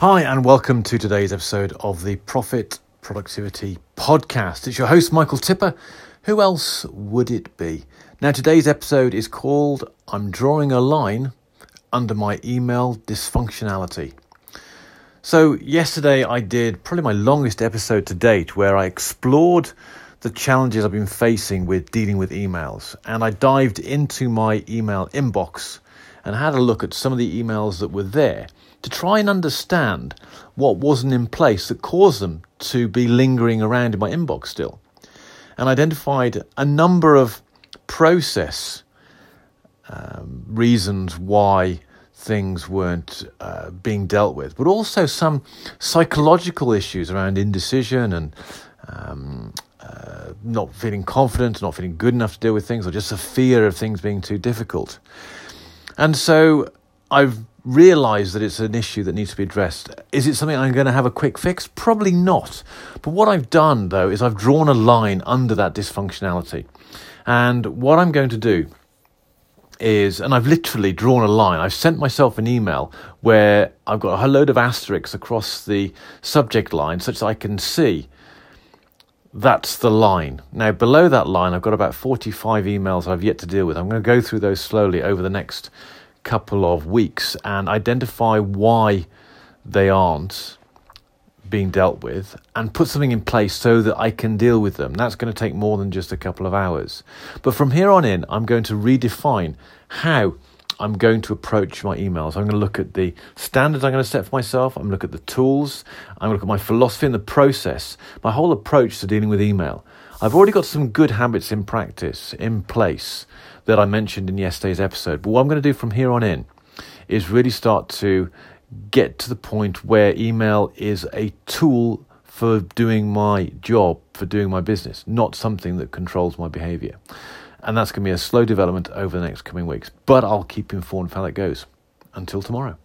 Hi, and welcome to today's episode of the Profit Productivity Podcast. It's your host, Michael Tipper. Who else would it be? Now, today's episode is called I'm Drawing a Line Under My Email Dysfunctionality. So, yesterday I did probably my longest episode to date where I explored the challenges I've been facing with dealing with emails. And I dived into my email inbox and had a look at some of the emails that were there to try and understand what wasn't in place that caused them to be lingering around in my inbox still. And identified a number of process um, reasons why things weren't uh, being dealt with, but also some psychological issues around indecision and um, uh, not feeling confident, not feeling good enough to deal with things, or just a fear of things being too difficult. And so I've realized that it's an issue that needs to be addressed. Is it something I'm going to have a quick fix? Probably not. But what I've done, though, is I've drawn a line under that dysfunctionality. And what I'm going to do is, and I've literally drawn a line, I've sent myself an email where I've got a load of asterisks across the subject line such that I can see that's the line. Now, below that line, I've got about 45 emails I've yet to deal with. I'm going to go through those slowly over the next couple of weeks and identify why they aren't being dealt with and put something in place so that I can deal with them. That's going to take more than just a couple of hours. But from here on in, I'm going to redefine how I'm going to approach my emails. I'm going to look at the standards I'm going to set for myself. I'm going to look at the tools. I'm going to look at my philosophy and the process, my whole approach to dealing with email. I've already got some good habits in practice, in place, that I mentioned in yesterday's episode. But what I'm going to do from here on in is really start to get to the point where email is a tool for doing my job, for doing my business, not something that controls my behavior. And that's going to be a slow development over the next coming weeks. But I'll keep informed how that goes. Until tomorrow.